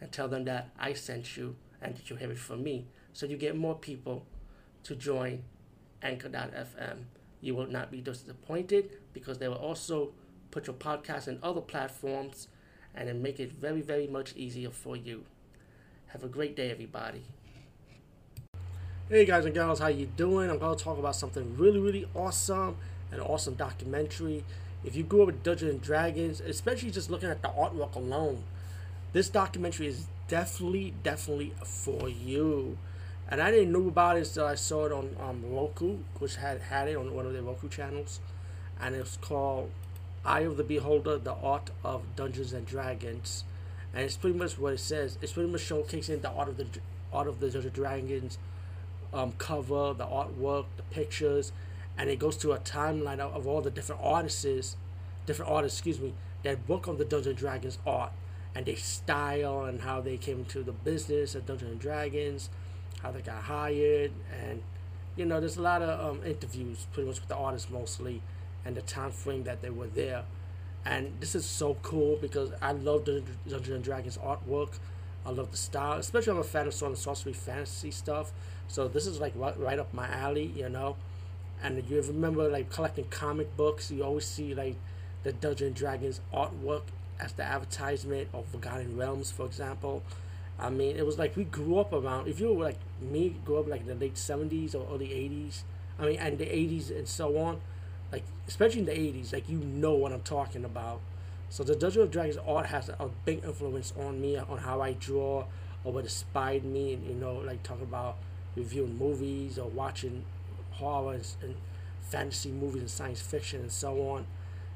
and tell them that I sent you and that you have it from me. So you get more people to join Anchor.fm. You will not be disappointed because they will also put your podcast in other platforms and then make it very, very much easier for you. Have a great day, everybody. Hey guys and gals, how you doing? I'm to talk about something really, really awesome, an awesome documentary. If you grew up with Dungeons and Dragons, especially just looking at the artwork alone, this documentary is definitely, definitely for you. And I didn't know about it until I saw it on um, Roku, which had had it on one of their Roku channels, and it's called "Eye of the Beholder: The Art of Dungeons and Dragons," and it's pretty much what it says. It's pretty much showcasing the art of the art of the Dungeons and Dragons um, cover, the artwork, the pictures, and it goes to a timeline of, of all the different artists, different artists, excuse me, that work on the Dungeons and Dragons art and their style and how they came to the business of Dungeons and Dragons, how they got hired, and you know, there's a lot of um, interviews, pretty much with the artists mostly, and the time frame that they were there. And this is so cool because I love Dungeons and Dragons artwork. I love the style, especially I'm a fan of Sword and Sorcery fantasy stuff. So this is like right, right up my alley, you know. And you remember like collecting comic books, you always see like the Dungeons and Dragons artwork as the advertisement of Forgotten Realms, for example. I mean, it was like we grew up around. If you were like me, grew up like in the late seventies or early eighties. I mean, and the eighties and so on. Like especially in the eighties, like you know what I'm talking about. So the Dungeons and Dragons art has a big influence on me on how I draw or what inspired me. And you know, like talking about reviewing movies or watching horror and fantasy movies and science fiction and so on.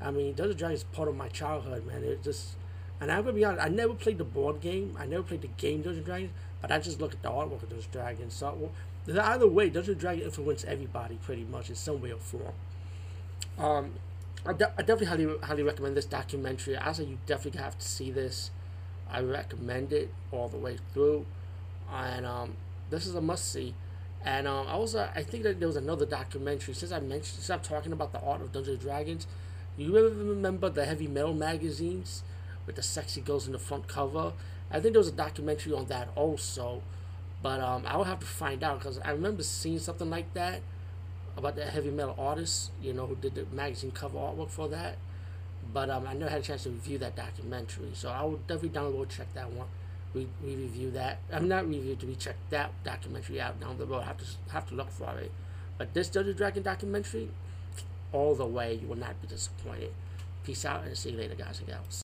I mean, Dungeons Dragons is part of my childhood, man. It just, and I'm gonna be honest, I never played the board game. I never played the game Dungeons Dragons, but I just look at the artwork of Dungeons Dragons. So either way, Dungeons Dragons influenced everybody pretty much in some way or form. Um, I, de- I definitely highly highly recommend this documentary. I say you definitely have to see this. I recommend it all the way through, and um, this is a must see. And um, I also I think that there was another documentary since I mentioned since I'm talking about the art of Dungeons Dragons. You ever remember the heavy metal magazines with the sexy girls in the front cover? I think there was a documentary on that also, but um, I will have to find out because I remember seeing something like that about the heavy metal artists, you know, who did the magazine cover artwork for that. But um, I never had a chance to review that documentary, so I will definitely download check that one. We, we review that. I'm not review to we check that documentary out down the road. I have to have to look for it. But this Dungeons Dragon documentary, all the way, you will not be disappointed. Peace out and see you later, guys and gals.